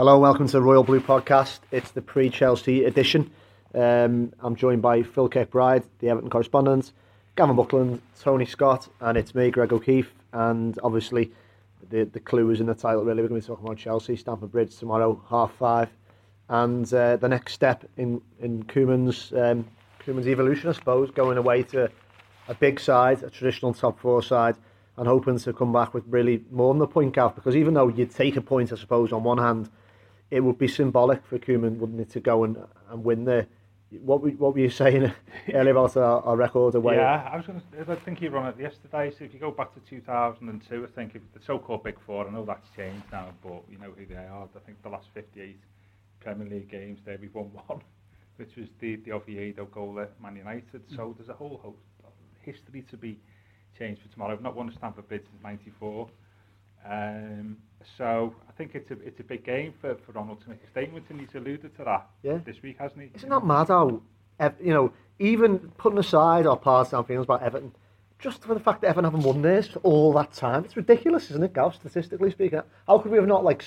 Hello and welcome to the Royal Blue Podcast. It's the pre-Chelsea edition. Um, I'm joined by Phil Kirkbride, the Everton correspondent, Gavin Buckland, Tony Scott, and it's me, Greg O'Keeffe. And obviously, the, the clue is in the title, really. We're going to be talking about Chelsea, Stamford Bridge tomorrow, half five. And uh, the next step in, in Koeman's, um, Koeman's evolution, I suppose, going away to a big side, a traditional top four side, and hoping to come back with really more than the point gap. Because even though you'd take a point, I suppose, on one hand, it would be symbolic for Koeman, wouldn't it, to go and, and win there. What were, what were you saying earlier about our, our record away? Yeah, I was going to. I think you run it yesterday. So if you go back to 2002, I think if the so-called Big Four, I know that's changed now, but you know who they are. I think the last 58 Premier League games there we've won one, which was the the Oviedo goal at Man United. So there's a whole host of history to be changed for tomorrow. I've not won a Stamford Bridge since '94. Um, so I think it's a it's a big game for, for Ronald to make a statement, and he's alluded to that Yeah. this week, hasn't he? Isn't that mad how, you know, even putting aside our partisan feelings about Everton, just for the fact that Everton haven't won this all that time, it's ridiculous, isn't it, Gav, statistically speaking? How could we have not, like,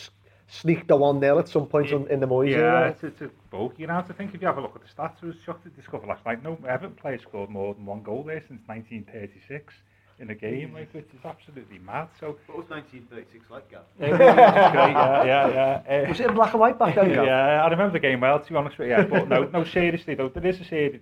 sneaked a 1 0 at some point Yeah. on, in the Moyes Yeah, era? it's, it's a bulk. You know, to think if you have a look at the stats, I was shocked to discover last night. No Everton player scored more than one goal there since 1936 in a game, like which is absolutely mad. So what was 1936 like Gav? Great, yeah, yeah, yeah. Uh, was it in black and white back then? yeah, yeah, I remember the game well. To be honest with you, yeah, but no, no, seriously though, there is a serious.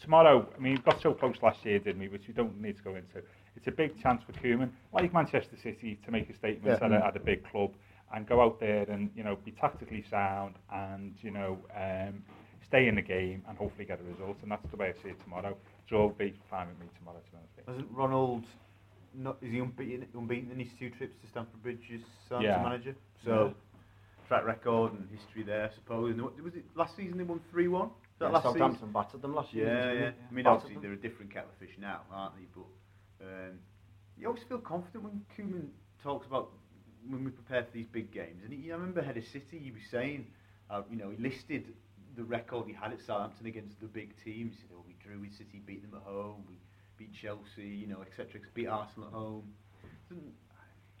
Tomorrow, I mean, we got so close last year, didn't we? Which we don't need to go into. It's a big chance for Koeman, like Manchester City, to make a statement yeah. at, a, at a big club and go out there and you know be tactically sound and you know um, stay in the game and hopefully get a result. And that's the way I see it tomorrow. Draw will be fine with me tomorrow. To be honest with you. Hasn't Ronald, not, is he unbeaten, unbeaten in his two trips to Stamford Bridge as Southampton Yeah. manager? So, track record and history there, I suppose. And was it last season they won 3 1? Yeah, last Southampton battered them last year. Yeah, didn't yeah. I mean, Battered obviously, them. they're a different kettle of fish now, aren't they? But um, you always feel confident when Koeman talks about when we prepare for these big games. And he, I remember Head of City, he was saying, uh, you know, he listed the record he had at Southampton against the big teams. You know, we drew with City, beat them at home, we beat Chelsea, you know, etc. Beat Arsenal at home.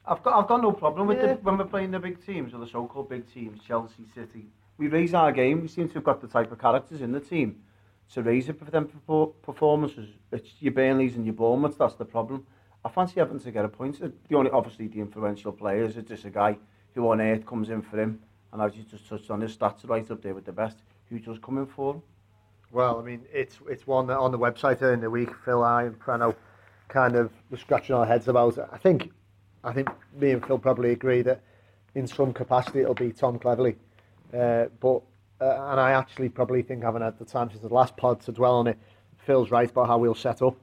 I've got I've got no problem with Yeah. the, when we're playing the big teams or the so-called big teams, Chelsea, City. We raise our game. We seem to have got the type of characters in the team to raise it for them perfor- performances. It's your Burnleys and your Bournemouths. That's the problem. I fancy having to get a point. The only obviously the influential players. It's just a guy who on earth comes in for him, and as you just touched on, his stats are right up there with the best. Who does come in for him? Well, I mean, it's it's one that on the website during the week, Phil, I and Preno kind of were scratching our heads about. it. I think, I think me and Phil probably agree that in some capacity it'll be Tom Cleverley. Uh, but uh, and I actually probably think having had the time since the last pod to dwell on it, Phil's right about how we'll set up.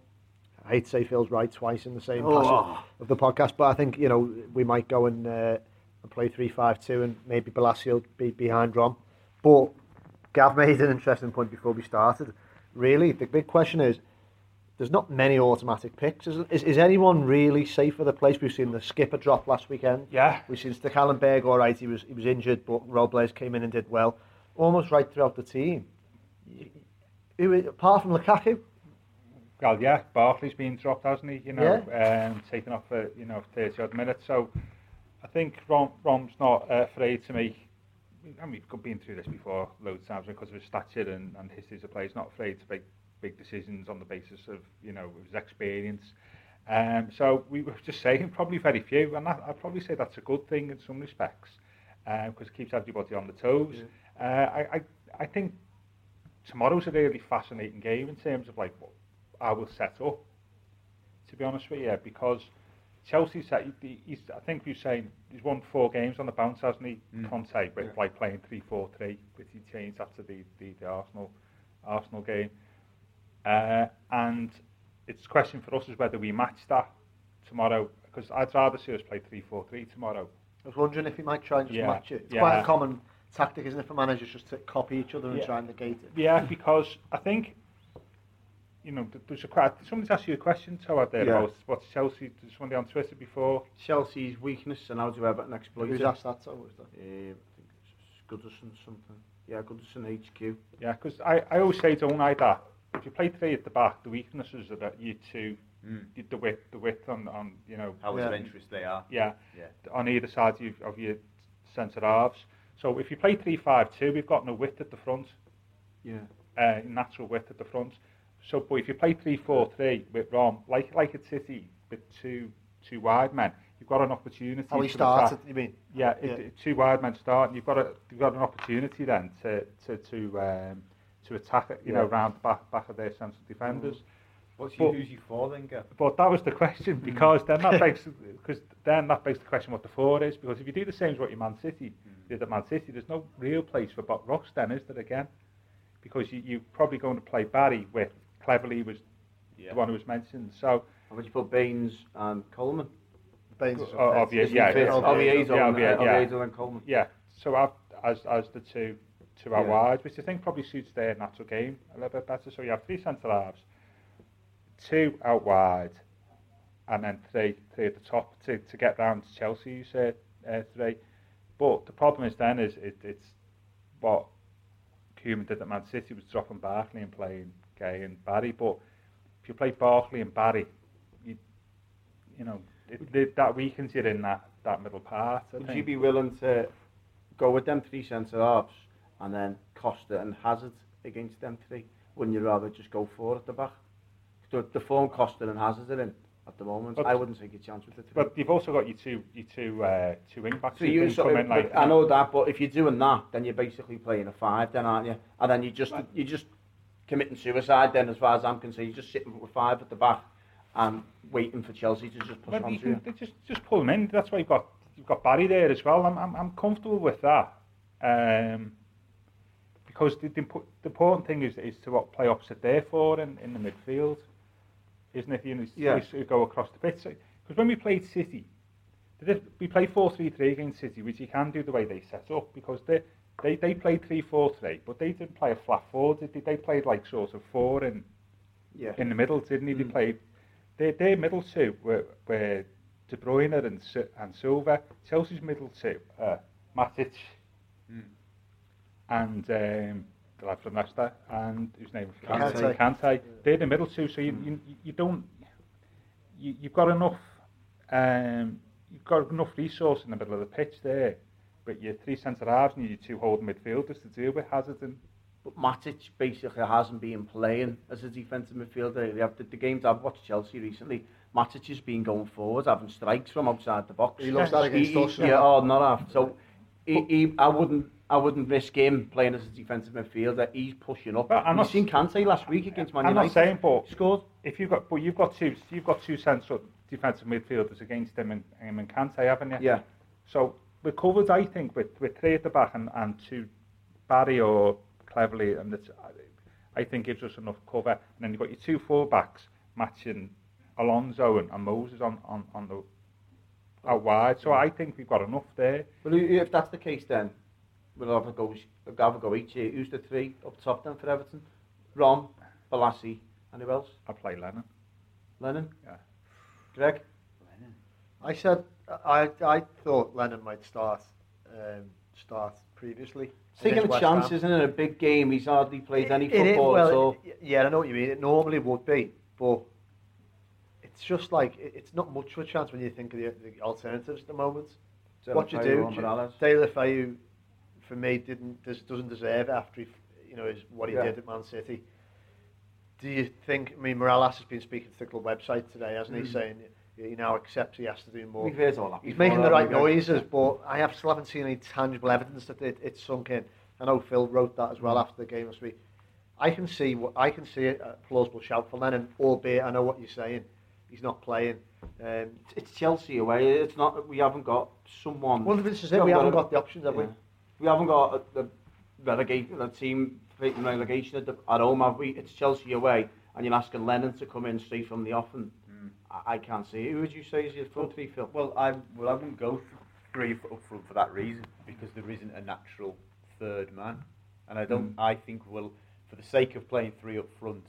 I hate to say Phil's right twice in the same Oh. passage of the podcast, but I think you know we might go and, uh, and play three five two and maybe Bolasie be behind Rom. But Gav made an interesting point before we started. Really, the big question is there's not many automatic picks. Is, is, is anyone really safe for the place? We've seen the skipper drop last weekend. Yeah. We've seen Stekelenburg, all right, he was he was injured, but Robles came in and did well. Almost right throughout the team. Who, apart from Lukaku, Well, yeah, Barkley's been dropped, hasn't he? You know, yeah. um, taken off for you know 30 odd minutes. So I think Ron, Ron's not uh, afraid to make. Mean, we've been through this before loads of times because of his stature and, and history as a player. He's not afraid to make big decisions on the basis of you know his experience. Um, so we were just saying probably very few, and that, I'd probably say that's a good thing in some respects because it keeps everybody on the toes. Uh, I, I I think tomorrow's a really fascinating game in terms of like what I will set up. To be honest with you, because Chelsea set. he- He's, I think you're saying he's won four games on the bounce, hasn't he? Conte, with like playing three four three, which he changed after the, the, the Arsenal Arsenal game. Uh, and it's a question for us is whether we match that tomorrow because I'd rather see us play three four three tomorrow I was wondering if he might try and just Yeah, match it. It's yeah. quite a common tactic, isn't it, for managers just to copy each other and Yeah. try and negate it? Yeah, because I think, you know, th- there's a quite, somebody's asked you a question, so out there Yeah. about what's Chelsea, there's somebody on Twitter before. Chelsea's weakness and how to Everton exploit Who's it. asked that? So, was that? Uh, I think it's Goodison something. Yeah, Goodison HQ. Yeah, because I, I always say, don't I, that if you play three at the back, the weaknesses are that you two, Mm. the- the width, the width on, on you know, How Yeah. adventurous they are. yeah, Yeah. on either side of, your- of your centre halves. So if you play three five two, we've got no width at the front. Yeah. uh, natural width at the front. So, but if you play 3-4-3 with Rom, like like at City, with two two wide men, you've got an opportunity. How he to started, attack. you mean? Yeah, Yeah. It, it- two wide men start, and you've got a you've got an opportunity then to to to um, to attack it, you know, Yeah. round the back back of their central defenders. What's But- you, who's you for then, Gav? But that was the question Mm. because then that begs because then that begs the question what the four is because if you do the same as what your Man City Mm. did at Man City, there's no real place for Bob Ross then, is there again? Because you, you're probably going to play Barry with Cleverley was Yeah. the one who was mentioned. So And would you put Baines and Coleman? Baines is Oh, up Oviedo, yeah, Fit, yeah, Oviedo, yeah, and, Oviedo, uh, yeah. Oviedo and Coleman. yeah, so I've, as as the two two out Yeah. wide, which I think probably suits their natural game a little bit better. So you have three centre halves, two out wide, and then three three at the top to, to get round to Chelsea. You said uh, three, but the problem is then is it, it's what Koeman did at Man City was dropping Barkley and playing Gueye and Barry. But if you play Barkley and Barry, you you know it, it, that weakens you in that that middle part. I Would think. you be willing to go with them three centre halves and then Costa and Hazard against them three? Wouldn't you rather just go four at the back? The, the form Costa and Hazard are in at the moment. But- I wouldn't take a chance with the three. But you've also got your two your two uh, two wing backs So you can sort come of, in like I know that, but if you're doing that, then you're basically playing a five, then aren't you? And then you just you just committing suicide. Then, as far as I'm concerned, you're just sitting with five at the back and waiting for Chelsea to just push Well, on to you. just just pull them in. That's why you've got you've got Barry there as well. I'm I'm, I'm comfortable with that. Um, because the, the, the important thing is is to what play opposite there for in, in the midfield, isn't it? You know, Yeah. go across the pitch. Because when we played City, we played 4-3-3 against City, which you can do the way they set up because they they they played 3-4-3, but they didn't play a flat four. Did they? They played like sort of four in Yeah. in the middle, didn't he? They Mm. played their their middle two were, were De Bruyne and and Silva. Chelsea's middle two, uh, Matic Mm. and um, the lad from Leicester and whose name Kante. Kante. Kante. They're the middle two, so you you, you don't you you've got enough um, you've got enough resource in the middle of the pitch there. But your three centre halves and your two holding midfielders to deal with Hazard and But Matic basically hasn't been playing as a defensive midfielder. They have the, the games I've watched Chelsea recently. Matic has been going forward, having strikes from outside the box. He loves that against He- us. he- Yeah, oh, not half. So he, he, I wouldn't, I wouldn't risk him playing as a defensive midfielder. He's pushing up. Well, I'm You've not- seen Kante last week against Man United. I'm not saying, but scored. if you've got, but you've got two, you've got two central defensive midfielders against him and him and Kante, haven't you? Yeah, So with COVID, I think, with, with three at the back and, and two, Barry or Cleverly, and it's, I think gives us enough cover. And then you've got your two full-backs matching Alonso and, and Moses on, on, on the out wide. So I think we've got enough there. Well, if that's the case then, we'll have a go, have a go each year. Who's the three up top then for Everton? Rom, Balassi, and who else? I play Lennon. Lennon? Yeah. Greg? Lennon. I said I I thought Lennon might start um, start previously. Taking a chance, isn't it? A big game. He's hardly played any It- is- football well, at all. it- yeah, I know what you mean. It normally would be, but it's just like it's not much of a chance when you think of the, the alternatives at the moment. what you do, Taylor Fayu, for me, didn't does, doesn't deserve it after he, you know, his, what he Yeah. did at Man City. Do you think? I mean, Mirallas has been speaking to the club website today, hasn't he? Mm. Saying he now accepts he has to do more. We've heard all that. He's before, making the right noises, but I have still haven't seen any tangible evidence that it, it's sunk in. I know Phil wrote that as well Mm. after the game last week. I can see what I can see a plausible shout for Lennon, albeit I know what you're saying. He's not playing. Um, It's Chelsea away. It's not. We haven't got someone. well, this is it. We haven't got the options, have we? Yeah. We haven't got the relegation, the team fighting relegation at, the, at home, have we? It's Chelsea away, and you're asking Lennon to come in straight from the off, and I, I can't see it. Who would you say is your front three, Phil? Well, I well I wouldn't go three up up front for that reason because there isn't a natural third man, and I don't. Hmm. I think well, for the sake of playing three up front,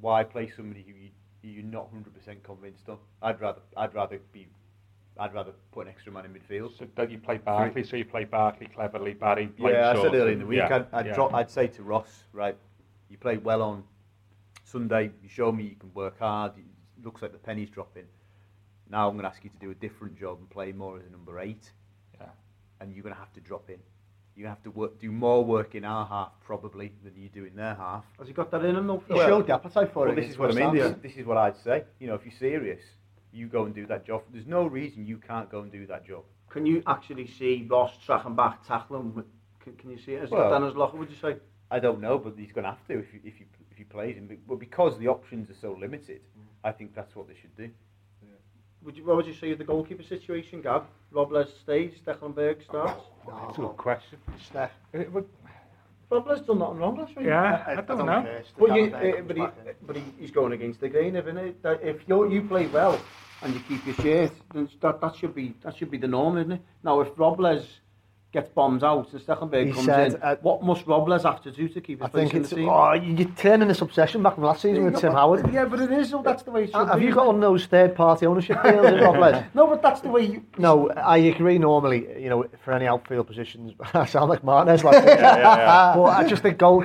why play somebody who you, who you're not hundred percent convinced on? I'd rather I'd rather be I'd rather put an extra man in midfield. So don't you play Barkley? So you play Barkley Cleverley, Barry. Blake Yeah, I said earlier in the week, Yeah, I'd, I'd, yeah. drop, I'd say to Ross, right, you played well on Sunday, you show me you can work hard, it looks like the penny's dropping. Now I'm going to ask you to do a different job and play more as a number eight, Yeah. and you're going to have to drop in. You're going to have to work, do more work in our half, probably, than you do in their half. Has he got that in him though? He Phil? showed the appetite for Well, it. this is what I West mean. This, this is what I'd say. You know, if you're serious, you go and do that job. There's no reason you can't go and do that job. Can you actually see Ross tracking back, tackling? Can, can you see it? Has he Well- got that in locker? Would you say? I don't know, but he's going to have to if you, if you if he plays him. But because the options are so limited, mm. I think that's what they should do. Would you? What would you say of the goalkeeper situation, Gav? Robles stays, Stekelenburg starts. That's a good question. Steph. It would- Robles done nothing wrong last week. Yeah, I, don't know. care. But, you, uh, but, he, but he, he's going against the grain, isn't it? If you you play well and you keep your shirt, then that, that should be that should be the norm, isn't it? Now, if Robles gets bombs out and Stekelenburg He comes said, in, uh, what must Robles have to do to keep his I place think in it's the team? oh, you're turning this obsession back from last season with Tim Howard. Yeah, but it is. So that's the way it should Uh, Have be. you got on those third party ownership deals in Robles? No, but that's the way you. No, I agree normally, you know, for any outfield positions. I sound like Martinez, like, yeah, yeah. but I just think goal.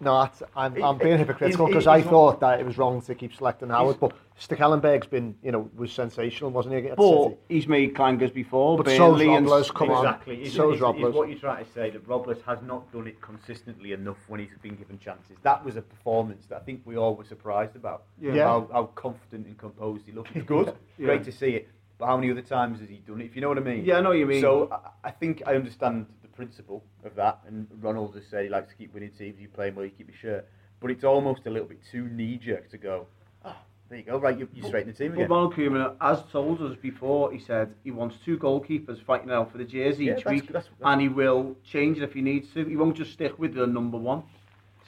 No, I'm, I'm being hypocritical because I thought that it was wrong to keep selecting Howard, but Stekelenburg's been, you know, was sensational, wasn't he? At But City? he's made clangers before. But so's Burnley and- Robles, come on. exactly. Is, So is is, Robles. is what you're trying to say that Robles has not done it consistently enough when he's been given chances. That was a performance that I think we all were surprised about. Yeah. Yeah. How, how confident and composed he looked. It's good. Yeah. Great to see it. But how many other times has he done it? If you know what I mean. Yeah, I know what you mean. So I, I think I understand the principle of that. And Ronald has said he likes to keep winning teams. You play well, you keep your shirt. But it's almost a little bit too knee jerk to go. There you go. Right, you, you straighten the team But again. Ronald Koeman has told us before, he said he wants two goalkeepers fighting out for the jersey Yeah, each that's- week, that's- and he will change it if he needs to. He won't just stick with the number one.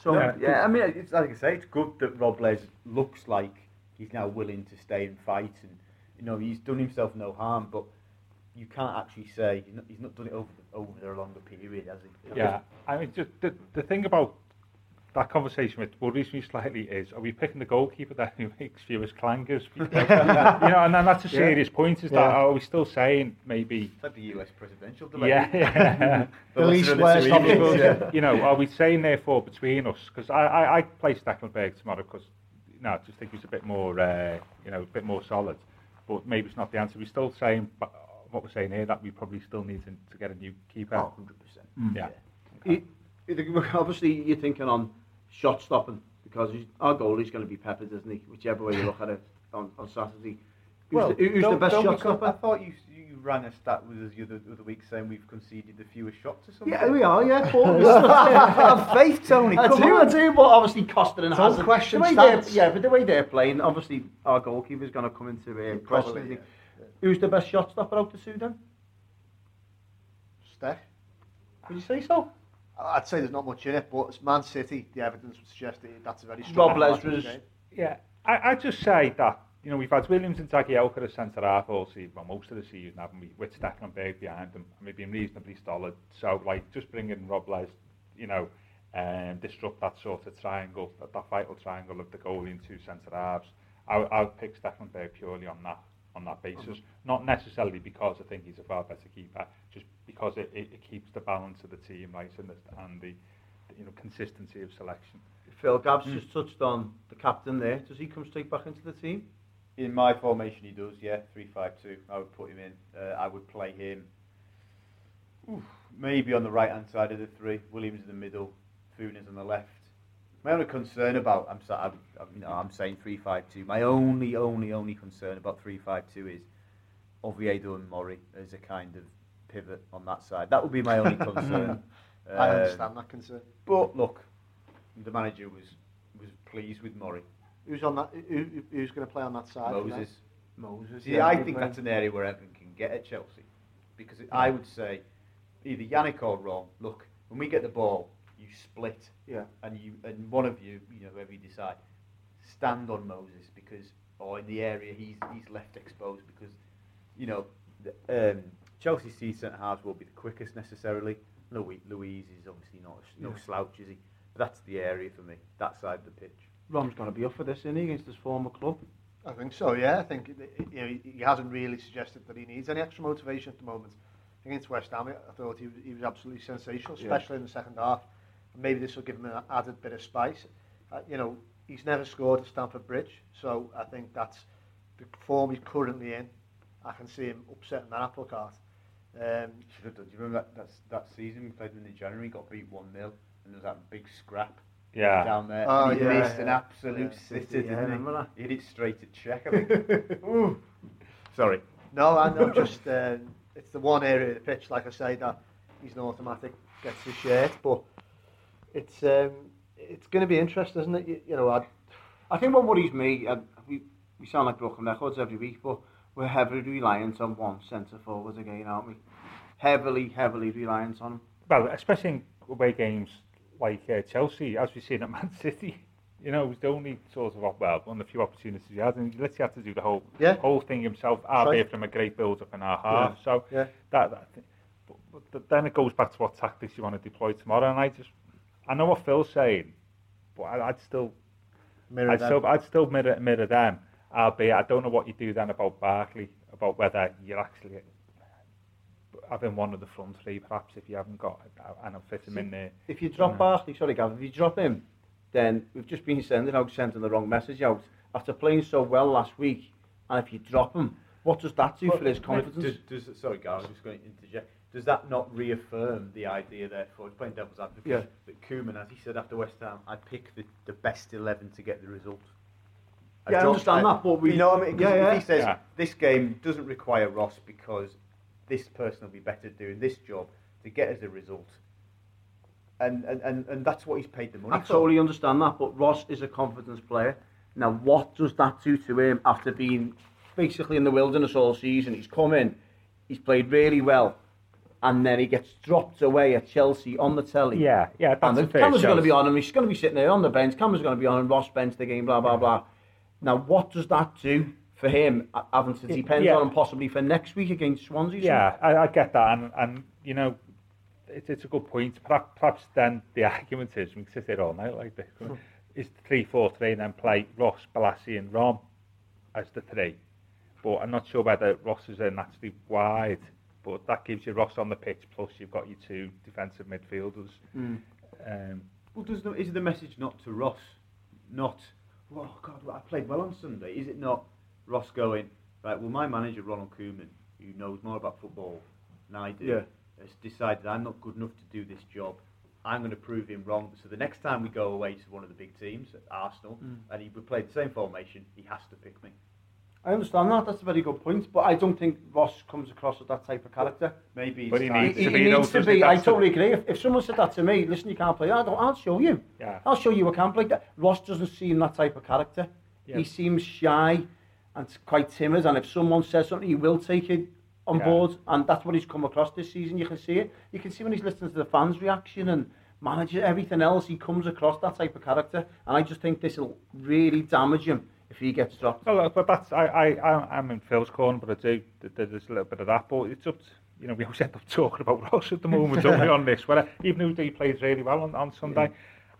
So, Yeah, yeah, I mean, it's like I say, it's good that Rob Robles looks like he's now willing to stay and fight, and you know he's done himself no harm. But you can't actually say he's not, he's not done it over the, over a longer period, has he? Yeah, I mean, just the, the thing about that conversation which worries me slightly is, are we picking the goalkeeper that who makes fewest clangers? Because, you know, and then that's a serious point. Is that Yeah. are we still saying maybe? It's like the US presidential debate. Yeah, yeah. The least worst two of evils, it, yeah. you know, are we saying therefore between us? Because I, I, I play Stekelenburg tomorrow because no, I just think he's a bit more, uh, you know, a bit more solid. But maybe it's not the answer. We're still saying but what we're saying here that we probably still need to, to get a new keeper. Oh, 100%. Yeah. he, he- obviously, you're thinking on shot stopping because he's, our goalie's going to be peppered, isn't he? Whichever way you look at it on, on Saturday. Who's, Well, the, who's the best shot we con- I thought you you ran a stat with us the other, the other week saying we've conceded the fewest shots or something. Yeah, we are. Yeah, but we're. Have faith, Tony. I come do, on. I do, but obviously Costa and Don't Hazard. question the way they're, stats. yeah, but the way they're playing, obviously our goalkeeper's going to come into uh, Yeah, question. probably, yeah. Who's the best shot stopper out the Sudan? Steph. Would you say so? I'd say there's not much in it, but it's Man City, the evidence would suggest that that's a very strong Rob part of the Lesmer's- game. Yeah, I, I just say that you know we've had Williams and Jagielka as centre half all season, well most of the season, haven't we? With Stekelenburg behind them, and we've been reasonably solid. So like just bring in Robles, you know, and disrupt that sort of triangle, that, that vital triangle of the goalie and two centre halves. I, I would pick Stekelenburg purely on that on that basis, not necessarily because I think he's a far better keeper, just because it, it, it keeps the balance of the team right and the, and the you know consistency of selection. Phil Gabb's just touched on the captain there. Does he come straight back into the team? In my formation, he does, yeah, three-five-two. I would put him in. Uh, I would play him oof, maybe on the right-hand side of the three. Williams in the middle, Funes on the left. My only concern about I'm, I'm, you know I'm saying three-five-two. My only, only, only concern about three-five-two is Oviedo and Murray as a kind of pivot on that side. That would be my only concern. I Um, understand that concern. But look, the manager was was pleased with Murray. Who's on that? Who, who- who's going to play on that side? Moses. Moses. See, I think that's an area where Everton can get at Chelsea. Because I would say either Yannick or Rom, look, when we get the ball, you split. Yeah. And you and one of you, you know, whoever you decide, stand on Moses because or in the area he's he's left exposed because, you know, the, um, Chelsea C centre halves will be the quickest necessarily. Luiz, Luiz is obviously not a, no Yeah. slouch, is he? But that's the area for me, that side of the pitch. Rom's going to be up for this, isn't he, against his former club? I think so, yeah. I think you know, he- he hasn't really suggested that he needs any extra motivation at the moment. Against West Ham, I thought he was, he was absolutely sensational, Yeah. especially in the second half. And maybe this will give him an added bit of spice. Uh, you know, he's never scored at Stamford Bridge, so I think that's the form he's currently in. I can see him upsetting that apple cart. Um, Should have done. Do you remember that, that's, that season we played them in January, got beat 1 0, and there was that big scrap Yeah. down there. Oh, and he yeah, missed an absolute Yeah. sitter, Yeah, didn't I he? remember that. He hit it straight at Cech, I think. Sorry. no, I know just uh, it's the one area of the pitch, like I say, that he's an automatic gets his shirt, but it's um, it's going to be interesting, isn't it? You, you know, I, I think what worries me, uh, we, we sound like broken records every week, but we're heavily reliant on one centre forward again, aren't we? Heavily, heavily reliant on him. Well, especially in away games like uh, Chelsea, as we've seen at Man City. You know, it was the only sort of, well, one of the few opportunities he had, and he literally had to do the whole Yeah. whole thing himself, albeit from a great build-up in our half. So Yeah. that, that but, but then it goes back to what tactics you want to deploy tomorrow, and I just, I know what Phil's saying, but I, I'd still, mirror I'd them. still, I'd still mirror, mirror them. Albeit, I don't know what you do then about Barkley, about whether you're actually having one of the front three, perhaps if you haven't got, and I'll fit him in there. If you drop No. Barkley, sorry Gav, if you drop him, then we've just been sending out, sending the wrong message out. After playing so well last week, and if you drop him, what does that do for his confidence? Does, does, sorry, Gar, I'm just going to interject. Does that not reaffirm the idea, therefore, playing devil's advocate, Yeah. that Koeman, as he said after West Ham, I'd pick the, the best 11 to get the result? Yeah, I don't- understand that, but we- You know what I mean? 'Cause Yeah, yeah. He says, Yeah. this game doesn't require Ross because this person will be better doing this job to get us a result. And, and, and, and that's what he's paid the money I for. totally understand that, but Ross is a confidence player. Now, what does that do to him after being basically in the wilderness all season? He's come in, he's played really well, and then he gets dropped away at Chelsea on the telly. Yeah, yeah, that's and the cameras going to be on him. He's going to be sitting there on the bench. Cameras going to be on him. Ross bench the game. Blah blah blah. Now, what does that do for him? Having to depend yeah. on him possibly for next week against Swansea. Yeah, I, I get that, and, and you know, it, it's a good point. Perhaps, perhaps then the argument is we can sit there all night like this. Hmm. Is three four three and then play Ross, Bolasie, and Rom as the three. But I'm not sure whether Ross is in naturally wide. But that gives you Ross on the pitch, plus you've got your two defensive midfielders. Mm. Um, Well, does the, is the message not to Ross, not, oh God, well, I played well on Sunday? Is it not Ross going, right, well, my manager, Ronald Koeman, who knows more about football than I do, Yeah. has decided I'm not good enough to do this job. I'm going to prove him wrong. So the next time we go away to one of the big teams, Arsenal, and he would play the same formation, he has to pick me. I understand that. That's a very good point. But I don't think Ross comes across as that type of character. Maybe he's But he needs He, to he be, needs though, to be. I totally agree. If, if someone said that to me, listen, you can't play. I don't, I'll show you. Yeah. I'll show you a camp like that. Ross doesn't seem that type of character. Yeah. He seems shy and quite timid. And if someone says something, he will take it on Yeah. board. And that's what he's come across this season. You can see it. You can see when he's listening to the fans' reaction and manager, everything else. He comes across that type of character. And I just think this will really damage him if he gets dropped. Well, uh, but that's I I I'm in Phil's corner, but I do th- th- there's a little bit of that. But it's up to you know we always end up talking about Ross at the moment, don't we? On this, where even though he plays really well on, on Sunday,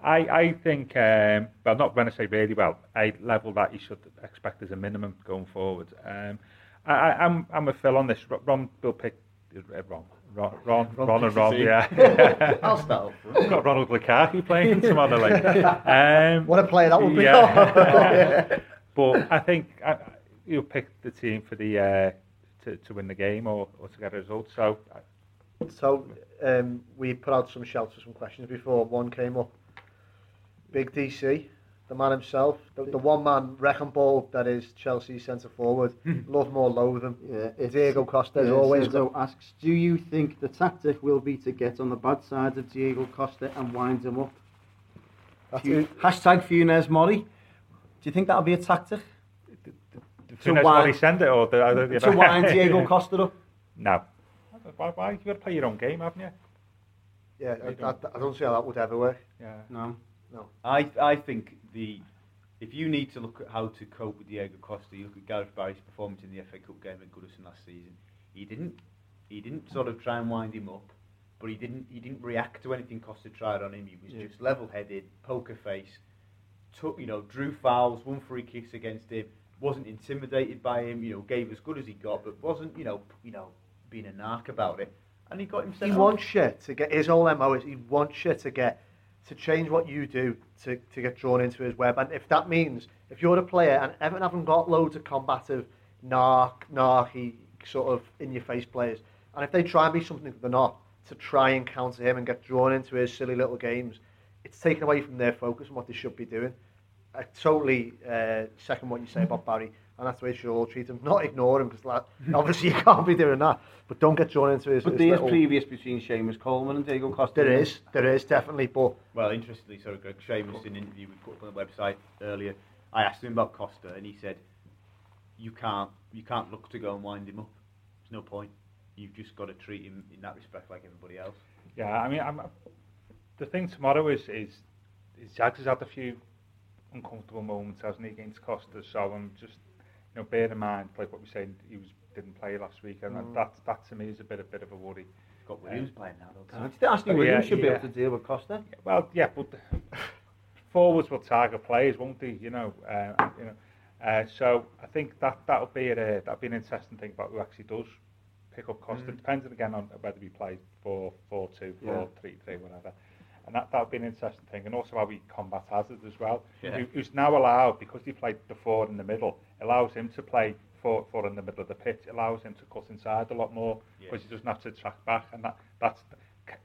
I I think um, well not when I say really well, a level that you should expect as a minimum going forward. Um, I, I I'm I'm a Phil on this. Ron- Ron will pick uh, Ron. Ron, Ron, Ron, and Ron, yeah. I'll start. We've got Ronald Lukaku playing tomorrow night. Um, What a player that would be. yeah. But I think I, I- you'll pick the team for the uh, to, to win the game or, or to get a result. So So um, we put out some shouts for some questions before one came up. Big DC, the man himself, the, the one man wrecking ball that is Chelsea centre forward. Love more, loathe him. Yeah, it's, Diego Costa is yeah, always Sergio asks, do you think the tactic will be to get on the bad side of Diego Costa and wind him up? That's Fu- it. Hashtag Funes Mori. Do you think that'll be a tactic? to wind- send it or the, you to know. wind Diego Costa up? No. Why? Why? You got to play your own game, haven't you? Yeah, I, I, I don't see how that would ever work. Yeah. No. I, I think the if you need to look at how to cope with Diego Costa, you look at Gareth Barry's performance in the FA Cup game at Goodison last season. He didn't He didn't sort of try and wind him up, but he didn't he didn't react to anything Costa tried on him. He was Yeah. just level-headed, poker face, took you know drew fouls, won free kicks against him, wasn't intimidated by him. You know, gave as good as he got, but wasn't you know you know being a narc about it. And he got himself. He wants shit to get his whole MO is he wants shit to get to change what you do to, to get drawn into his web. And if that means if you're a player and Everton haven't got loads of combative narc narky sort of in your face players, and if they try and be something that they're not to try and counter him and get drawn into his silly little games, it's taken away from their focus and what they should be doing. I totally uh, second what you say about Barry, and that's the way you should all treat him. Not ignore him because like, obviously you can't be doing that, but don't get drawn into his. But his there's little- previous between Seamus Coleman and Diego Costa. There is, there is definitely, but Well, interestingly, so Greg Seamus in an interview we put up on the website earlier. I asked him about Costa, and he said, "You can't, you can't look to go and wind him up. There's no point. You've just got to treat him in that respect like everybody else." Yeah, I mean, I'm, the thing tomorrow is is is Jags has had a few uncomfortable moments, hasn't he, against Costa? So I'm just, you know, bear in mind, like what we saying, he was didn't play last week, and Mm. that that to me is a bit a bit of a worry. Got Williams playing now, though. It's Ashley Yeah, Williams should be able to deal with Costa. Well, yeah, but forwards will target players, won't they? You know, uh, you know. Uh, so I think that that'll be a that'll be an interesting thing about who actually does pick up Costa. Depending again on whether we play four four two, four Yeah. three three, whatever. And that that'll be an interesting thing, and also how we combat Hazard as well. Yeah. Who, who's now allowed because he played the forward in the middle, allows him to play four four in the middle of the pitch, allows him to cut inside a lot more Yeah. because he doesn't have to track back, and that that's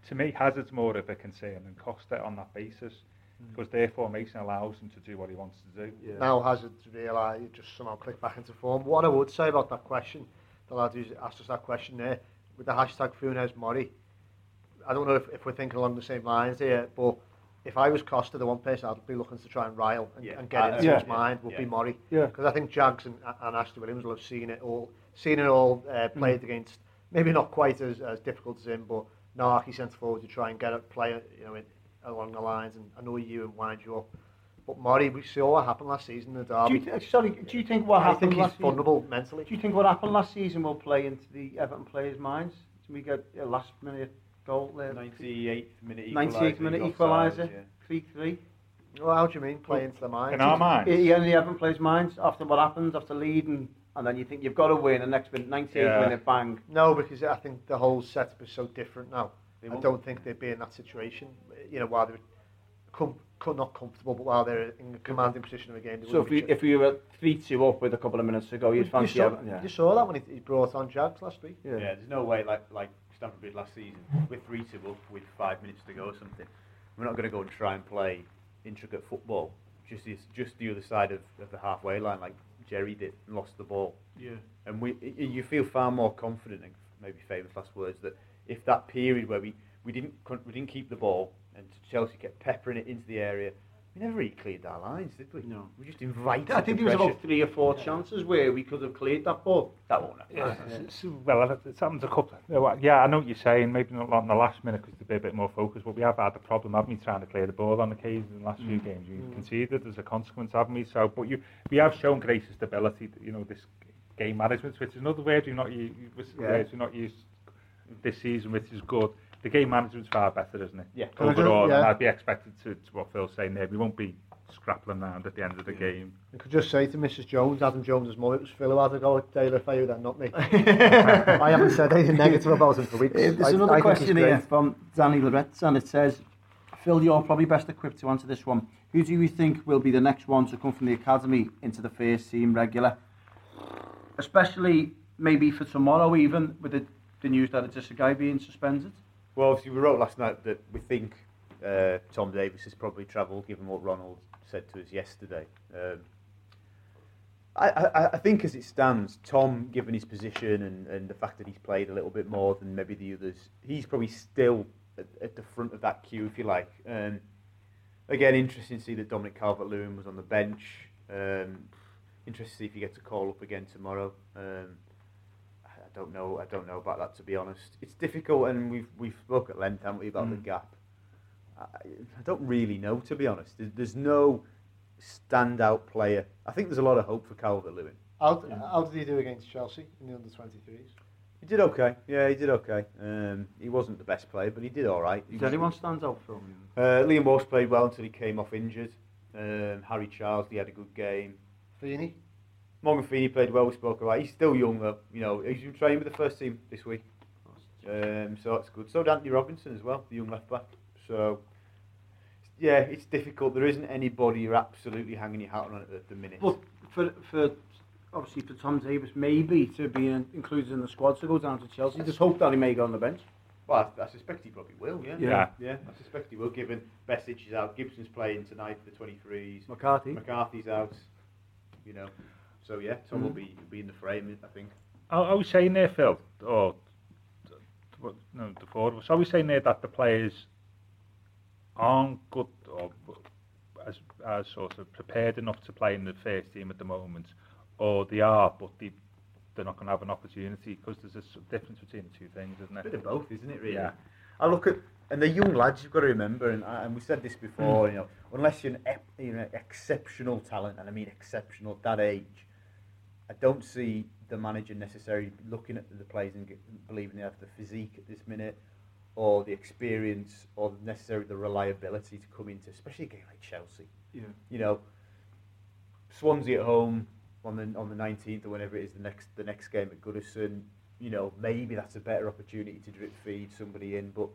to me Hazard's more of a concern than Costa on that basis hmm. because their formation allows him to do what he wants to do. Yeah. now Hazard's realised he just somehow click back into form. What I would say about that question, the lad who's asked us that question there, with the hashtag Funes Mori, I don't know if, if we're thinking along the same lines here, but if I was Costa, the one person I'd be looking to try and rile and, Yeah. and get Uh, into yeah. his mind would be Yeah. Mori. Yeah. Because I think Jags and, and Ashley Williams will have seen it all, seen it all uh, played against, maybe not quite as, as difficult as him, but narky centre forward to try and get a player, you know, in, along the lines and annoy you and wind you up. But Mori, we saw what happened last season in the Do derby. you th- sorry, do you think what I happened think he's last season? mentally. Do you think what happened last season will play into the Everton players' minds? Did we get a last minute goal there? 98th minute 98th minute equaliser, 3 3. Well, how do you mean play into the mind? In our minds, Yeah, in the Everton players' minds after what happens, after leading, and then you think you've got to win, and next minute, 98th Yeah. minute, bang. No, because I think the whole setup is so different now. They I won't- don't think they'd be in that situation. You know, while they're com- com- not comfortable, but while they're in a commanding position of the game. So if we, be ch- if we were 3 2 up with a couple of minutes to go, you'd you, saw, Everton. Yeah. you saw that when he, he brought on Jags last week. Yeah. Yeah, there's no way like like Stamford Bridge last season with three to up with five minutes to go or something. We're not going to go and try and play intricate football just this, just the other side of, of the halfway line like Jerry did and lost the ball. Yeah. And we you feel far more confident and maybe famous last words that if that period where we, we didn't we didn't keep the ball and Chelsea kept peppering it into the area, we never really cleared our lines, did we? No. We just invited. I think the there was about three or four chances where we could have cleared that ball. That won't happen. Yeah, it's- it's- well, it's happened a couple. Yeah, I know what you're saying. Maybe not in the last minute because to be a bit more focused, but we have had the problem, haven't we, trying to clear the ball on occasion in the last few mm. games. We've conceded as a consequence, haven't we? So, but you, we have shown greater stability. You know, this game management, which is another word we've not used, Yeah. words we've not used this season, which is good. The game management's far better, isn't it? Yeah. Can I just- Overall, yeah. and I'd be expected to, to what Phil's saying there. We won't be scrappling around at the end of the game. I could just say to Mrs. Jones, Adam Jones's mum, it was Phil who had to go at Taylor Fayu then, not me. I haven't said anything negative about him for weeks. Uh, There's I, another I question here from Danny Loretz, and it says, Phil, you're probably best equipped to answer this one. Who do you think will be the next one to come from the academy into the first team regular? Especially maybe for tomorrow, even with the, the news that it's just a guy being suspended. Well, obviously, we wrote last night that we think uh, Tom Davies has probably travelled, given what Ronald said to us yesterday. Um, I, I, I think, as it stands, Tom, given his position and, and the fact that he's played a little bit more than maybe the others, he's probably still at, at the front of that queue, if you like. Um, again, interesting to see that Dominic Calvert-Lewin was on the bench. Um, interesting to see if he gets a call up again tomorrow. Um, don't know. I don't know about that to be honest. It's difficult, and we've we've spoke at length, haven't we, about the gap. I, I don't really know to be honest. There's, there's no standout player. I think there's a lot of hope for Calvert Lewin. How, how did he do against Chelsea in the under 23s? He did okay. Yeah, he did okay. Um, he wasn't the best player, but he did all right. He Does was- anyone stand out for him? Uh, Liam Walsh played well until he came off injured. Um, Harry Charles, he had a good game. Feeney? Morgan Feeney played well. We spoke about. He's still young though. You know, he's been training with the first team this week. Um, so that's good. So did Antonee Robinson as well, the young left back. So yeah, it's difficult. There isn't anybody you're absolutely hanging your hat on at the, the minute. Well, for for obviously for Tom Davies maybe to be in, included in the squad to go down to Chelsea, just hope that he may go on the bench. Well, I, I suspect he probably will. Yeah. Yeah. Yeah, I suspect he will. Given Besic is out, Gibson's playing tonight for the 23s. McCarthy. McCarthy's out. You know, so yeah, Tom will mm. be be in the frame. I think. I, I was saying there, Phil, or what- no, the forward. So I was saying there that the players aren't good or as as sort of prepared enough to play in the first team at the moment, or they are, but they they're not going to have an opportunity because there's a difference between the two things, isn't it? bit of both, isn't it? Really. Yeah. I look at and the young lads. You've got to remember, and, and we said this before. Mm. You know, unless you're an you know exceptional talent, and I mean exceptional at that age, I don't see the manager necessarily looking at the players and get, believing they have the physique at this minute, or the experience, or necessarily the reliability to come into, especially a game like Chelsea. Yeah. You know, Swansea at home on the on the 19th or whenever it is the next the next game at Goodison. You know, maybe that's a better opportunity to drip feed somebody in, but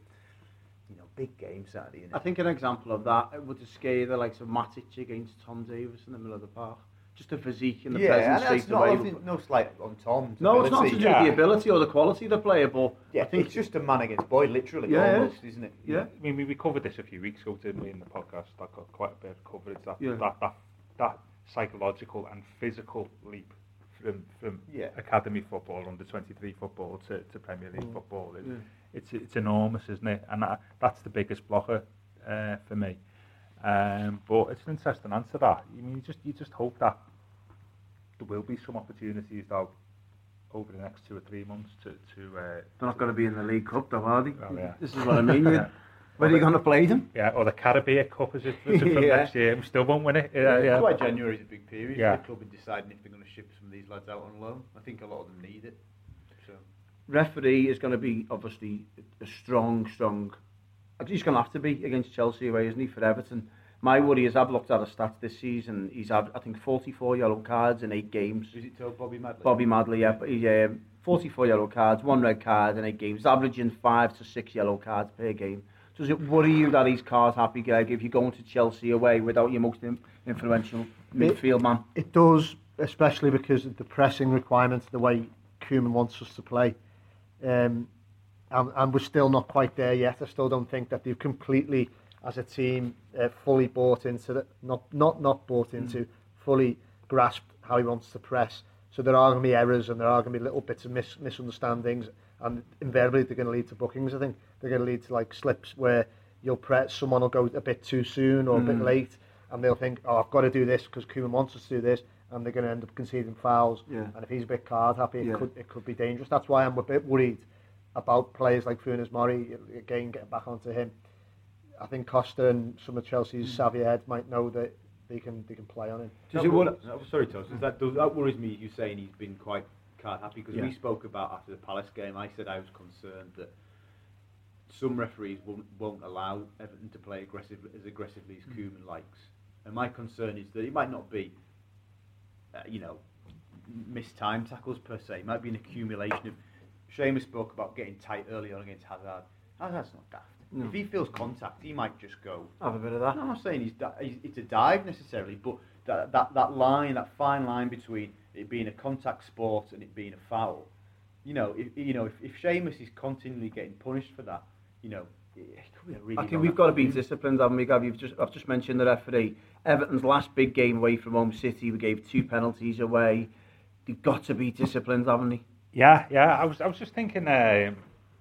you know, big game Saturday. I think an example of that would scare the likes of Matic against Tom Davies in the middle of the park. Just the physique and the yeah, and presence that's not away. nothing, no slight on Tom. No, it's not to do with the ability or the quality of the player, but Yeah, I think it's just a man against boy, literally, Yeah, it almost, isn't it? yeah. I mean, we, we covered this a few weeks ago, didn't we, in the podcast? That got quite a bit of coverage. That Yeah. that, that that psychological and physical leap from from Yeah. academy football, under twenty three football to, to Premier League football, it, Yeah. it's it's enormous, isn't it? And that, that's the biggest blocker uh, for me. Um, but it's an interesting answer. That I mean, you just you just hope that there will be some opportunities though over the next two or three months to to uh, they're not going to be in the League Cup, though, are they? Well, yeah. This is what I mean. Yeah. Where are you going to play them? yeah, or the Carabao Cup is it is it from Yeah. next year? We still won't win it. Yeah, That's yeah. why January is a big period Yeah. for the club in deciding if they're going to ship some of these lads out on loan. I think a lot of them need it. So referee is going to be obviously a strong, strong. He's going to have to be against Chelsea away, isn't he, for Everton? My worry is I've looked at the stats this season. He's had, I think, 44 yellow cards in eight games. is it told Bobby Madley? Bobby Madley, yeah, but he's um, 44 yellow cards, one red card in eight games, He's averaging five to six yellow cards per game. Does it worry you that he's card happy, Greg, if you're going to Chelsea away without your most influential midfield man? It does, especially because of the pressing requirements, the way Koeman wants us to play. Um, and, and we're still not quite there yet. I still don't think that they've completely, as a team, uh, fully bought into that, not not not bought into, fully grasped how he wants to press. So there are going to be errors and there are going to be little bits of mis- misunderstandings, and invariably they're going to lead to bookings. I think they're going to lead to like slips where you'll press someone will go a bit too soon or a bit late, and they'll think, oh, I've got to do this because Koeman wants us to do this, and they're going to end up conceding fouls. Yeah. And if he's a bit card happy, it Yeah. could it could be dangerous. That's why I'm a bit worried about players like Funes Mori again getting back onto him. I think Costa and some of Chelsea's savvy heads might know that they can they can play on him. Does it worry, oh, sorry, Toss. That does, that worries me. You saying he's been quite card happy because Yeah. we spoke about after the Palace game. I said I was concerned that some referees won't won't allow Everton to play aggressive as aggressively as Koeman likes. And my concern is that it might not be, uh, you know, missed time tackles per se. It might be an accumulation of. Seamus spoke about getting tight early on against Hazard. Hazard's not daft. No. If he feels contact, he might just go Have a bit of that. no, I'm not saying he's, di- he's it's a dive necessarily, but that, that that line, that fine line between it being a contact sport and it being a foul, you know, if you know if, if Seamus is continually getting punished for that, you know, it, it could be a really. I think we've got to be disciplined, haven't we, Gav? You've just, I've just mentioned the referee. Everton's last big game away from home City, we gave two penalties away. They've got to be disciplined, haven't they? Yeah, yeah. I was I was just thinking um,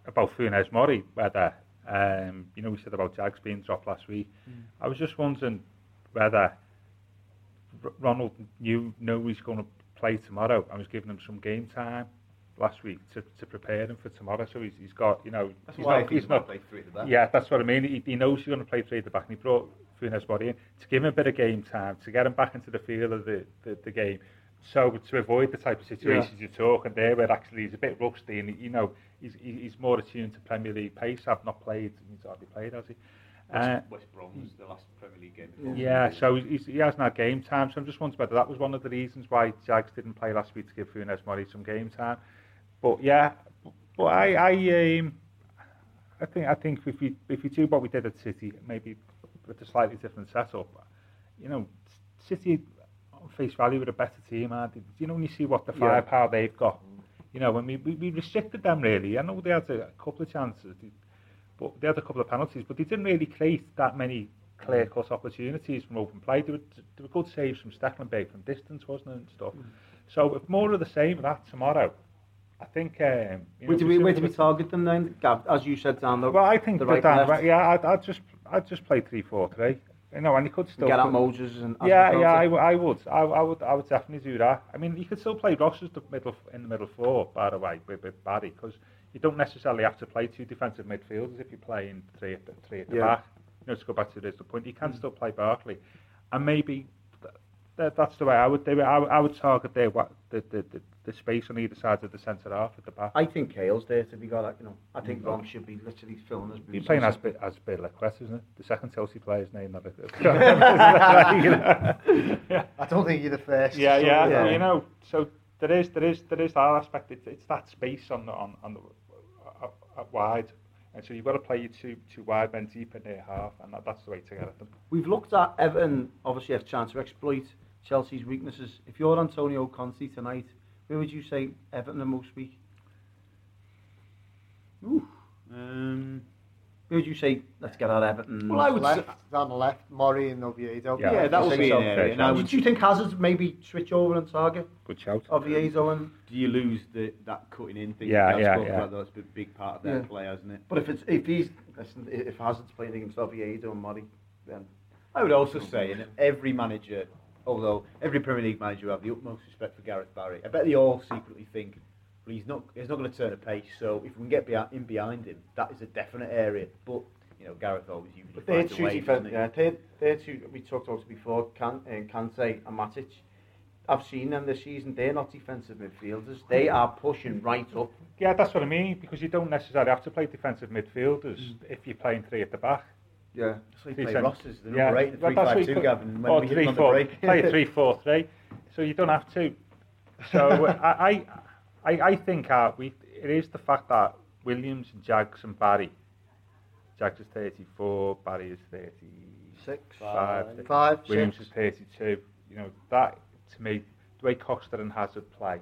about Funes Mori, whether um, you know we said about Jags being dropped last week. I was just wondering whether Ronald knew know he's going to play tomorrow. I was giving him some game time last week to, to prepare him for tomorrow. So he's, he's got you know That's he's why not, he's not play three at the back. yeah, that's what I mean. He, he knows he's going to play three at the back, and he brought Funes Mori in to give him a bit of game time, to get him back into the feel of the, the, the game, so to avoid the type of situations yeah. you're talking there, where actually he's a bit rusty and you know he's he's more attuned to Premier League pace. I've not played, he's hardly played, has he? West, uh, West Brom was the last Premier League game. Before. Yeah, so he's, he hasn't had game time. So I'm just wondering whether that was one of the reasons why Jags didn't play last week to give Funes Mori some game time. But yeah, but I I um, I think I think if we if we do what we did at City, maybe with a slightly different setup, you know, City face value with a better team, they? You know, when you see what the firepower yeah. they've got, you know, when we, we, we restricted them really. I know they had a, couple of chances, but they had a couple of penalties, but they didn't really create that many clear-cut opportunities from open play. There were, there were good saves from Stekelenburg from distance, wasn't it, and stuff. Mm. So if more of the same of that tomorrow, I think. Um, you where, do we, where do we target them then, Gav? As you said, down the. Well, I think the right down, right, yeah, I'd, I'd just I'd just play three four three. You know, and you could still get at Moses and yeah, yeah, I, I would, I, I would, I would definitely do that. I mean, you could still play Ross as the middle in the middle four, by the way, with, with Barry, because you don't necessarily have to play two defensive midfielders if you're playing three at the, three at the yeah. back. You know, to go back to the point, you can mm. still play Barkley, and maybe th- that's the way I would do it. I, I would target what the, the, the, the space on either side of the centre half at the back. I think Kale's there to be got. Like you know, I think. Rom should be literally filling his boots. He's playing as as Bale-Lequest, isn't it? The second Chelsea player's name. A, yeah. I don't think you're the first. Yeah, yeah, yeah. You know, so there is there is there is that aspect. It's, it's that space on the on on the uh, uh, wide. And so you've got to play your two, two wide men deep in their half, and that, that's the way to get at them. We've looked at Everton, obviously, have a chance to exploit Chelsea's weaknesses. If you're Antonio Conte tonight, where would you say Everton are most weak? Ooh. Um, where would you say, let's get out Everton? Well, I would left, say, down the left, Mori and Oviedo. Yeah, yeah that would be so. an area. Now, did you think Hazard maybe switch over and target? Good shout. Oviedo and... Do you lose the that cutting in thing? Yeah, yeah, yeah. That's a big part of their yeah. play, hasn't it? But if it's if he's listen, if Hazard's playing against Oviedo and Mori, then I would also say, in every manager, although every Premier League manager will have the utmost respect for Gareth Barry, I bet they all secretly think but he's not he's not going to turn a pace. So if we can get behind, in behind him, that is a definite area. But you know, Gareth always usually but finds two a way. Defense, yeah, they're, they're two we talked about before. Can and Kante and Matic. I've seen them this season. They're not defensive midfielders. They are pushing right up. Yeah, that's what I mean. Because you don't necessarily have to play defensive midfielders mm. if you're playing three at the back. Yeah, so you play Rosses, the number yeah. eight, the three five two, Gavin. When we three, four, play a three four three. So you don't have to. So I, I, I think uh, we it is the fact that Williams and Jags and Barry Jack is 34, Barry is 36, five, five Williams six. is 32. You know, that, to me, the way Costa and Hazard play,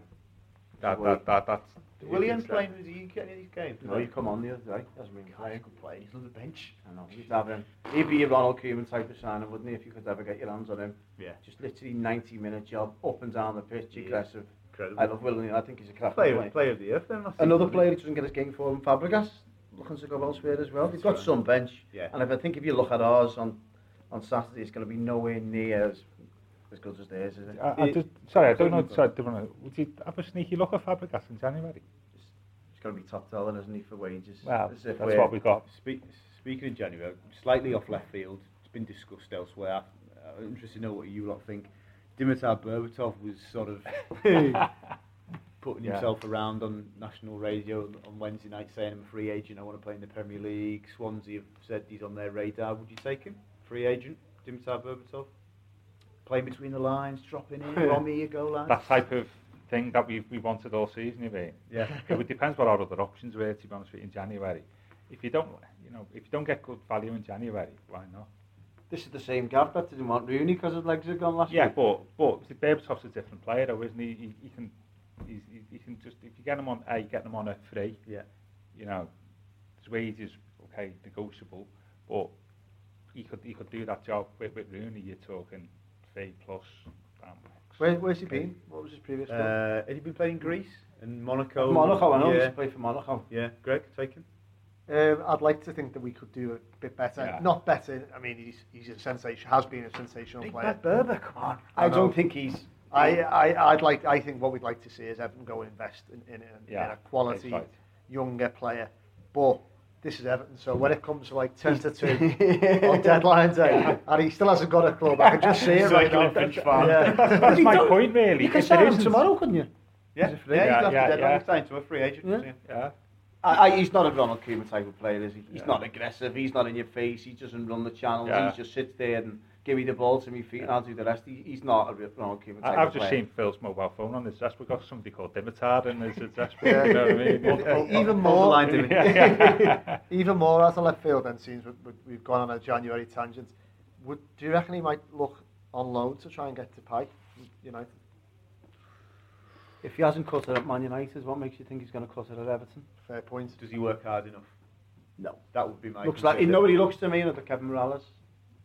that, that, that, that's... Williams playing, did he get uh, any of these games? No, he come on the other day. Hasn't been playing. Good play. He's on the bench. I know. He's having. He'd be a Ronald Koeman type of signing, wouldn't he? If you could ever get your hands on him. Yeah. Just literally 90 minute job, up and down the pitch, yeah. aggressive. Incredible. I love Williams. I think he's a crafty player. Player, player of the earth. Then another player who doesn't get his game for him, Fabregas looking to go elsewhere as well. They've got some bench, yeah. and if I think if you look at ours on on Saturday, it's going to be nowhere near as as good as theirs, is it? I, I just, sorry, I don't know. Sorry, don't know. Would you have a sneaky look at Fabregas in January? It's, it's going to be top dollar, isn't he, for wages? Well, that's what we've got. Speak, speaking of January, slightly off left field, it's been discussed elsewhere. I'm uh, interested to know what you lot think. Dimitar Berbatov was sort of putting yeah. himself around on national radio on Wednesday night saying I'm a free agent, I want to play in the Premier League. Swansea have said he's on their radar. Would you take him? Free agent, Dimitar Berbatov? Playing between the lines, dropping in, Romy, you go, lads. That type of thing that we we wanted all season, you mean? Yeah. it would depend what our other options were, to be honest with you, in January. If you don't, you know, if you don't get good value in January, why not? This is the same gap that didn't want Rooney because his legs had gone last yeah, week. Yeah, but but Berbatov's a different player, though, isn't he? He, he can he's, he can just if you get him on A, get them on a free. Yeah. You know, his wages okay negotiable, but he could he could do that job with, with Rooney. You're talking three plus. Where, where's he been? What was his previous? Uh, had he been playing Greece and Monaco? Monaco, I know. Yeah. He's played for Monaco. Yeah, Greg, take him. Um, I'd like to think that we could do a bit better. Yeah. Not better. I mean, he's he's a sensation. Has been a sensational Big player. Berber, come on. I, I don't think he's I, I, I'd like. I think what we'd like to see is Everton go invest in, in, in, yeah, in a quality right. younger player. But this is Everton. So when it comes to like 10 to 2 on deadline day, eh, and he still hasn't got a club, I can just see it right now. Fan. Yeah. That's my point, really. You can If there sign him tomorrow, couldn't you? Yeah, He's a free- yeah, Yeah, he's yeah, deadline. yeah. Signed to a free agent. Yeah. isn't he? Yeah. I, I, he's not a Ronald Koeman type of player, is he? He's Yeah. not aggressive. He's not in your face. He doesn't run the channels. Yeah. He just sits there and give me the ball to me feet, and I'll do the rest. He, he's not a real Ronald Koeman type I, I've just player. seen Phil's mobile phone on his desk. We've got somebody called Dimitar in his desk. Yeah. You know what I mean? Even more, line, Dimmy. yeah. even more as a left field then seems we- we- we've gone on a January tangent. Would, do you reckon he might look on loan to try and get to Pike? United. If he hasn't cut it at Man United, what makes you think he's going to cut it at Everton? Fair point. Does he work hard enough? No. That would be my. Looks concern. like nobody looks to me another Kevin Mirallas.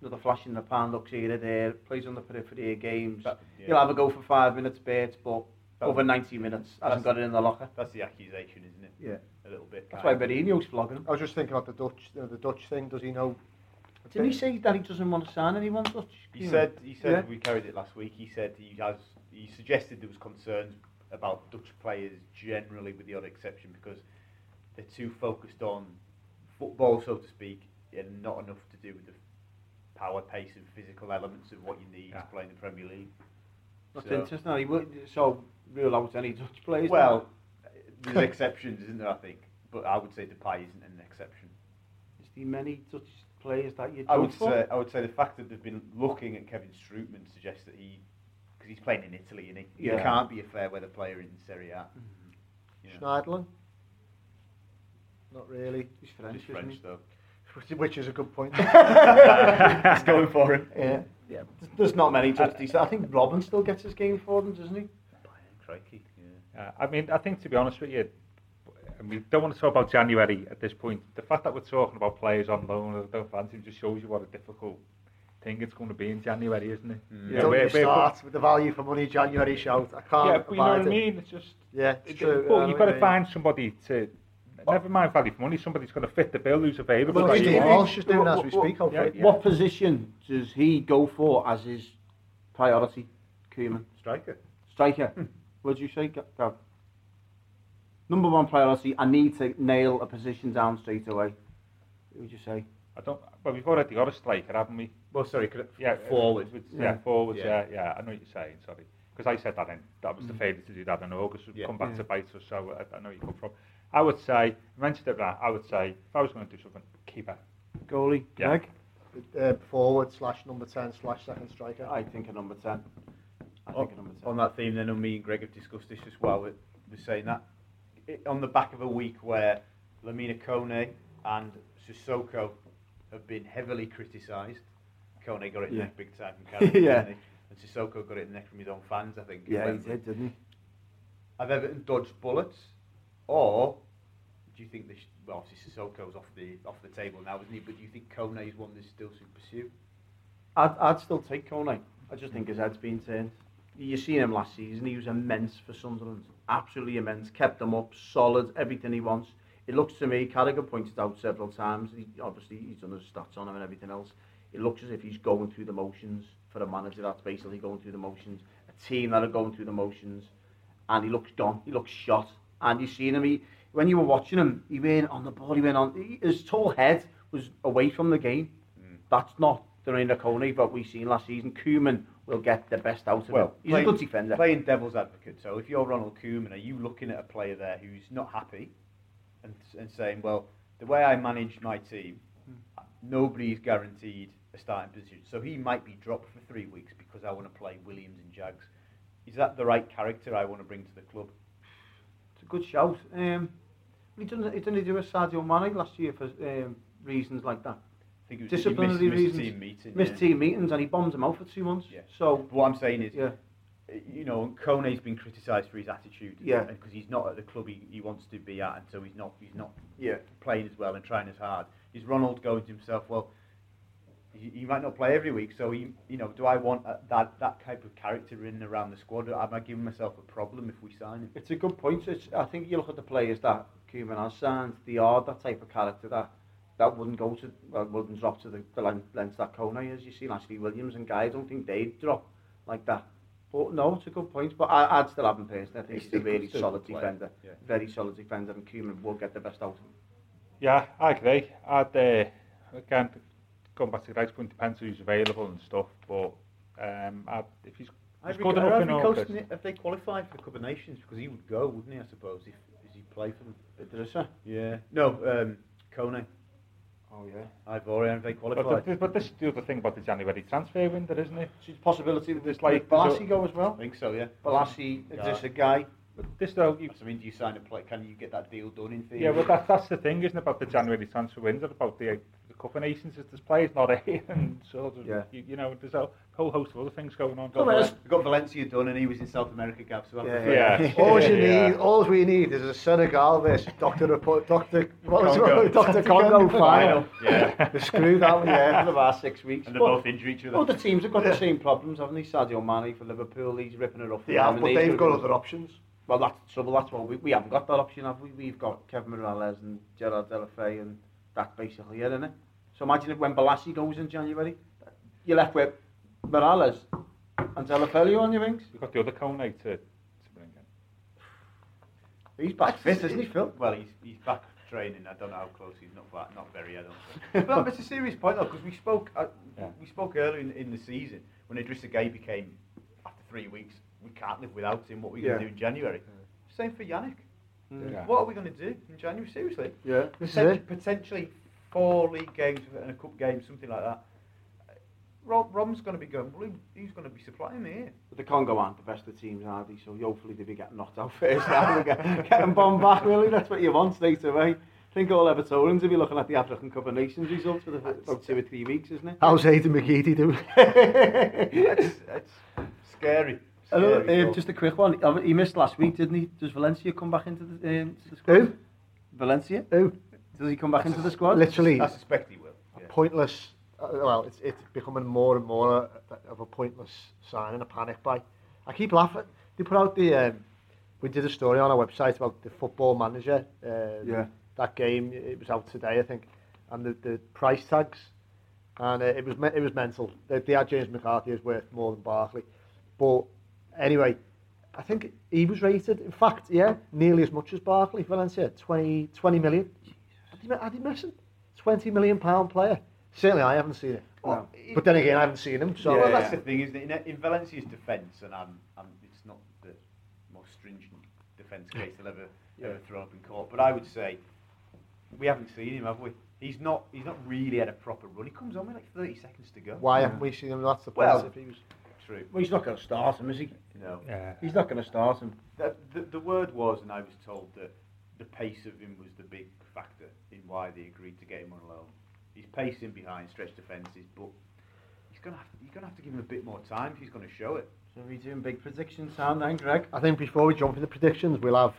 Another flash in the pan, looks here or there, plays on the periphery of games. That- yeah. He'll have a go for five minutes, bit, but That- over 90 minutes, hasn't got it in the locker. That's the accusation, isn't it? Yeah. A little bit. That's why kind of. Mourinho's flogging him. I was just thinking about the Dutch, the, the Dutch thing. Does he know? Didn't he say that he doesn't want to sign anyone Dutch? He said. He said Yeah. we carried it last week. He said he has. He suggested there was concerns about Dutch players generally, with the odd exception, because they're too focused on football, so to speak, and not enough to do with the power, pace, and physical elements of what you need Yeah. to play in the Premier League. That's So- interesting. He would, so rule out any Dutch players. Well, there's exceptions, isn't there? I think, but I would say Depay isn't an exception. is there many Dutch players that you? I would say I would say the fact that they've been looking at Kevin Strootman suggests that he, because he's playing in Italy, and he, Yeah. he can't be a fair weather player in Serie A. Mm-hmm. You know, Schneiderlin? Not really. he's French. just isn't French he? though. Which- Which is a good point. He's going for him. Yeah, yeah. There's- There's not many Dutch. decent- I think Robin still gets his game for them, doesn't he? Crikey. Yeah. Uh, I mean, I think to be honest with you, and we don't want to talk about January at this point. The fact that we're talking about players on loan or don't fancy just shows you what a difficult thing it's going to be in January, isn't it? Mm. You know, Don't we're- you we're- start with the value for money January shout. I can't Yeah, but you know what I abide it. mean. It's just Yeah, it's it- true. But I know you've got to find somebody to. Never mind value for money. Somebody's going to fit the bill who's available. Well, Steve Walsh is doing as we What- speak, what- hopefully. yeah. What position does he go for as his priority, Koeman? striker. Striker. Hmm. What did you say, Gav? Number one priority, I need to nail a position down straight away. What would you say? I don't. Well, we've already got a striker, haven't we? Well, sorry, could it, Yeah, uh, forward. with- yeah, Yeah. forwards. Yeah. Yeah. yeah, I know what you're saying. Sorry, because I said that in that was the mm. failure to do that in August. We've Yeah. come back Yeah. to bite us, so I, I know where you come from. I would say, mentioned it. That I would say, if I was going to do something, keeper. Goalie, Yeah. Greg? Uh, forward slash number 10 slash second striker. I think a number 10. I on, think a number 10. on that theme, then, and me and Greg have discussed this as well. We're, we're saying that it, on the back of a week where Lamine Kone and Sissoko have been heavily criticised. Kone got it in Yeah. neck big time from Cardiff, Yeah. didn't he? and Sissoko got it in the neck from his own fans, I think. Yeah, he did, didn't he? Have Everton dodged bullets, or do you think this? Well, obviously Sissoko's off the off the table now, isn't he? But do you think Kone is one that's still should pursue? I'd, I'd still take Kone. I just think his head's been turned. You seen him last season. He was immense for Sunderland. Absolutely immense. Kept them up, solid, everything he wants. It looks to me, Carragher pointed out several times, he, obviously he's done his stats on him and everything else. It looks as if he's going through the motions for a manager that's basically going through the motions. A team that are going through the motions. And he looks gone. He looks shot. And you seen him, he, when you were watching him, he went on the ball, he went on, he, his tall head was away from the game. Mm. That's not the Reina Coney that we seen last season. Koeman will get the best out of him. He's playing, a good defender. Playing devil's advocate. So if you're Ronald Koeman, are you looking at a player there who's not happy and, and saying, well, the way I manage my team, hmm. nobody's guaranteed a starting position. So he might be dropped for three weeks because I want to play Williams and Jags. Is that the right character I want to bring to the club? Good shout. Um, he didn't, he didn't do a Sadio Mane last year for um, reasons like that. I think it was Disciplinary missed, missed reasons. team meeting. Missed yeah. team meetings and he bombed them out for two months. Yeah. So, But what I'm saying is, yeah. you know, Kone's been criticised for his attitude. Yeah. Because he's not at the club he, he wants to be at, and so he's not he's not Yeah. playing as well and trying as hard. Is Ronald going to himself? Well, he, he might not play every week. So he, you know, do I want a, that that type of character running around the squad? Am I giving myself a problem if we sign him? It's a good point. It's, I think you look at the players that Koeman has signed. They are that type of character that that wouldn't go to well, wouldn't drop to the, the length that Kona is. You see, Ashley Williams and Guy. I don't think they'd drop like that. But no, it's a good point. But I, I'd still have him personally. I think he's, he's a really solid player. defender. Yeah. Very solid defender, and Koeman will get the best out of him. Yeah, I agree. I'd, uh, again, going back to the right point, depends who's available and stuff, but um, I'd, if he's, he's Ivory, good enough Ivory in Coast, August. if they qualified for the Cup of Nations, because he would go, wouldn't he, I suppose, if, if he play for them. Idrissa. Yeah. No, um, Kone, Oh yeah. Ivorian, if they But, qualified. the, but this is the other thing about the January transfer window, isn't it? So it's a possibility that There's there's like- like Bolasie go as well. I think so, yeah. Bolasie, Yeah. Idrissa Gueye. But this though, you, I mean, do you sign a play? Can you get that deal done in theory? yeah, well that, that's the thing, isn't it, about the January transfer window, about the, the Cup of Nations, is there's players not here, and sort of, Yeah. you, you know, there's a whole host of other things going on. So there's- We got Valencia done, and he was in South America, Gab. So Yeah, yeah. All you need, all we need is a Senegal versus Doctor Repo- Doctor what was Congo. it? Doctor Congo final. Yeah. Screw that one. yeah, for the last six weeks. and they're But both injured each other. the teams have got the same problems, haven't they? Sadio Mane for Liverpool, he's ripping it up. for Yeah, but they've they've got to- other options. Well, that's the trouble. That's what we, we haven't got that option, have we? We've got Kevin Mirallas and Gerard Deulofeu, and that's basically it, isn't it? So imagine if when Bolasie goes in January, you're left with Mirallas and Deulofeu on your wings. You've got the other Kone to, to bring in. He's back fit, isn't he, Phil? Well, he's, he's back training. I don't know how close he's not back, not very. I don't think. but it's a serious point though, because we spoke uh, Yeah. we spoke earlier in, in the season when Idrissa Gueye became after three weeks. We can't live without him. What are we going to Yeah. do in January? Same for Yannick. Yeah. What are we going to do in January? Seriously? Yeah. This is potentially four league games and a cup game, something like that. Rob, Rom's going to be going, well, he's going to be supplying me here. But the Congo aren't the best of teams, are they? So hopefully they'll be getting knocked out first round and get, them bombed back, really. That's what you want straight away. I think all Evertonians will be looking at the African Cup of Nations results for the, about two or three weeks, isn't it? How's Aidan McGeady doing? it's, it's scary. scary uh, just a quick one. Um, he missed last week, didn't he? Does Valencia come back into the, um, the squad? Who? Valencia? Who? Does he come back into the squad? Literally I suspect he will. Yeah. pointless. Uh, well, it's it's becoming more and more of a pointless sign and a panic buy. I keep laughing. They put out the. Um, we did a story on our website about the football manager. Uh, Yeah. That game it was out today, I think, and the, the price tags, and uh, it was me- it was mental. They, they had James McCarthy is worth more than Barkley, but anyway, I think he was rated. In fact, yeah, nearly as much as Barkley. Valencia, 20, 20 million. Had he, had he missing? 20 million pound player. Certainly, I haven't seen it. No. But then again, I haven't seen him. So well, that's yeah. the thing, isn't it? In, in Valencia's defence, and I'm, I'm, it's not the most stringent defence case they'll ever, ever throw up in court, but I would say we haven't seen him, have we? He's not, he's not really had a proper run. He comes on with like 30 seconds to go. why haven't we seen him? That's the point. Well- if he was True. Well, he's not going to start him, is he? No. Yeah. He's not going to start him. The, the, the word was, and I was told that the pace of him was the big factor in why they agreed to get him on loan. He's pacing behind stretch defences, but he's gonna have, you're gonna have to give him a bit more time if he's going to show it. So we're doing big predictions now then, Greg. I think before we jump into predictions, we'll have.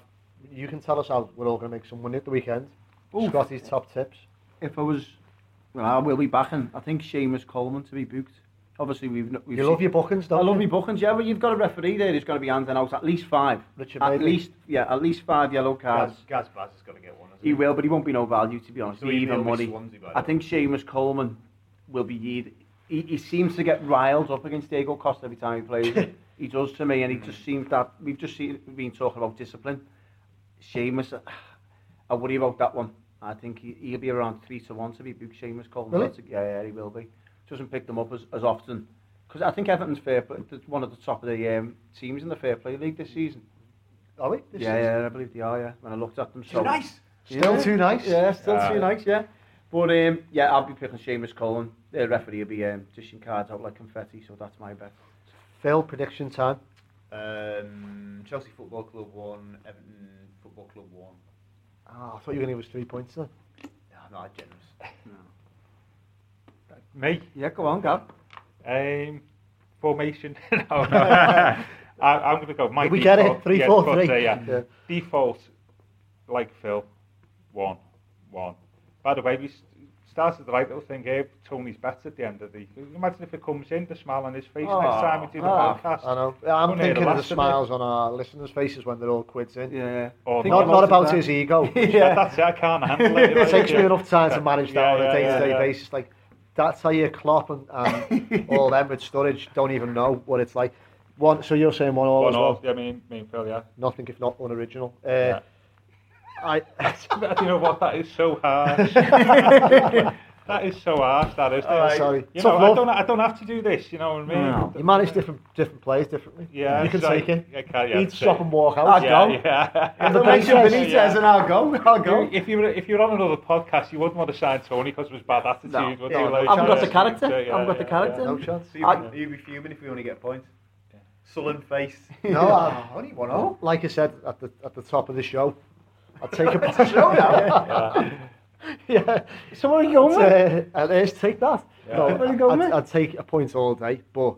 You can tell us how we're all going to make some money at the weekend. Oof. Scotty's top tips. If I was, well, I will be backing. I think Seamus Coleman to be booked. Obviously, we've, we've You love seen- your bookings, don't I love you? me bookings, yeah, but you've got a referee there who's going to be handing out at least five. Richard at Bailey. least, yeah, at least five yellow cards. Gaz, Gaz Baz has got to get one. hasn't He will, but he won't be no value, to be honest. So even money. Swansea, I way. think Seamus Coleman will be. He, he, he seems to get riled up against Diego Costa every time he plays. he does to me, and he just mm. seems that we've just seen, been talking about discipline. Seamus, I worry about that one. I think he, he'll be around three to one to be booked. Seamus Coleman, Really? Yeah, yeah, he will be. Doesn't pick them up as, as often because I think Everton's fair, play, one of the top of the um, teams in the fair play league this season. Are we? This yeah, is- yeah, I believe they are. Yeah, when I looked at them, Too nice. Still Yeah. too nice. Yeah, still Ah. too nice, yeah. But um, yeah, I'll be picking Seamus Coleman. The referee will be um, dishing cards out like confetti, so that's my bet. Phil, prediction time. Um, Chelsea Football Club one, Everton Football Club one. Oh, I thought you were going to give us three points then. No, not generous. Me? Yeah, go on, Gab. Um, formation. no, I, I'm going to go. My we get it? default- Three, yeah, four, three. uh, yeah. Yeah. Default, like Phil, one, one. By the way, we started the right little thing here. Tony's bets at the end of the. Imagine if it comes in, the smile on his face Oh, next time we do the ah, podcast. I know. I'm Couldn't thinking the of the last of it. smiles on our listeners' faces when they're all quids in. Yeah. Or Think Not, about not about then. his ego. yeah, that's it. I can't handle it. it takes me enough time to manage that Yeah, on a day-to-day yeah, yeah. basis. Like that's how you Klopp and, and all them with storage don't even know what it's like. One, so you're saying one all One as all. well. Yeah, me, me and Phil, yeah. Nothing if not unoriginal. Uh, Yeah. I, you know what? That is so harsh. that is so harsh. That is. Alright, sorry. You Tough know, I don't. I don't have to do this. You know what I mean? No. you manage different different players differently. Yeah, you can so- take it. I can, yeah, Eat, take stop, and walk out. I'll Yeah, go. yeah. And the Don't mention Benitez yeah. and I'll go. I'll go. If you were if you're on another podcast, you wouldn't want to sign Tony because of his bad attitude. No. Yeah, you? Like, I haven't got the character. yeah, I haven't got the yeah, character. No chance. So you'd, I- be, you'd be fuming if we only get points. point. Sullen face. No, I, only one like I said at the at the top of the show, I'll take a Show now. yeah. So where are you going with? Uh, and let's take that. Yeah. No, Where are you going I'd. I'd take a point all day, but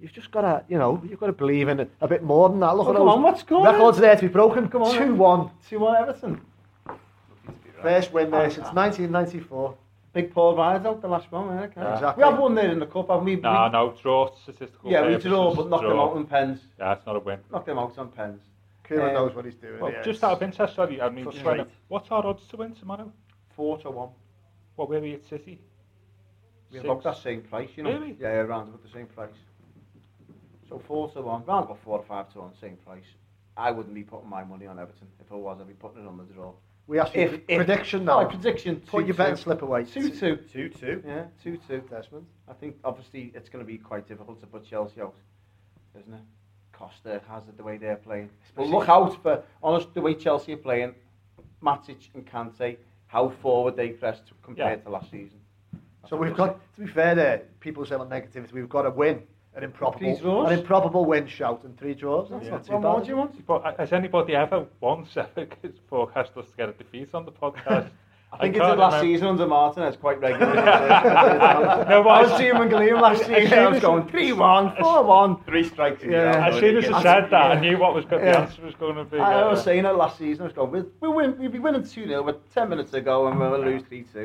you've just got to, you know, you've got to believe in it a bit more than that. Look Oh, at come those on, what's going records there to be broken. Come on, two one, 2-1 Everton. first win there since 1994. Big Paul Ryder out the last one, eh? Yeah. Exactly. We have one there in the cup, haven't we? No, we, no, draw statistical. Yeah, we purposes, draw, but knocked them out on pens. Yeah, it's not a win. Knocked them out on pens. Kieran Um, knows what he's doing. Well, yeah, just out of interest, sorry, I mean, Frustrating. what's our odds to win tomorrow? Four to one. What were we at City? We Six. about that same price, you know. Really? Yeah, around about the same price. So four to one, round about four to five to one, same price. I wouldn't be putting my money on Everton. If I was, I'd be putting it on the draw. we asked you If, if prediction no, now. prediction. Put two, your bet and slip away. Two two. 2 2. Yeah, two two. Desmond. I think obviously it's going to be quite difficult to put Chelsea out, isn't it? Costa has it the way they're playing. But look out for honest the way Chelsea are playing. Matic and Kante, how forward they press to, compared Yeah. to last season. So we've got, to be fair there, people say on negativity, we've got to win an improbable, an improbable win shout and three draws. That's Yeah. not too What more bad. do you want? Uh, has anybody ever once ever forecast us to get a defeat on the podcast? I think I it's can't last remember. season under Martinez quite regularly. No, but I I was seeing him Gleam last season. soon I was going 3 1, 4 1. Three strikes in Yeah. As soon as I said that, I knew what was go- the answer was going to be. I uh, was saying it last season. I was going, we'll, we'll, win, we'll be winning 2 0 with 10 minutes to go and we'll lose 3 2.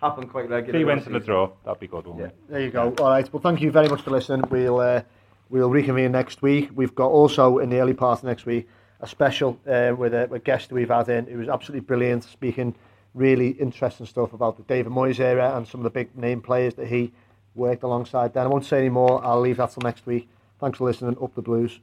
Happened quite regularly. three wins last in the draw. That'd be good, wouldn't Yeah. it? There you go. All right. Well, thank you very much for listening. We'll uh, we'll reconvene next week. We've got also in the early part of next week a special uh, with a, a guest we've had in who was absolutely brilliant, speaking really interesting stuff about the David Moyes era and some of the big name players that he worked alongside. Then I won't say any more. I'll leave that till next week. Thanks for listening. Up the Blues.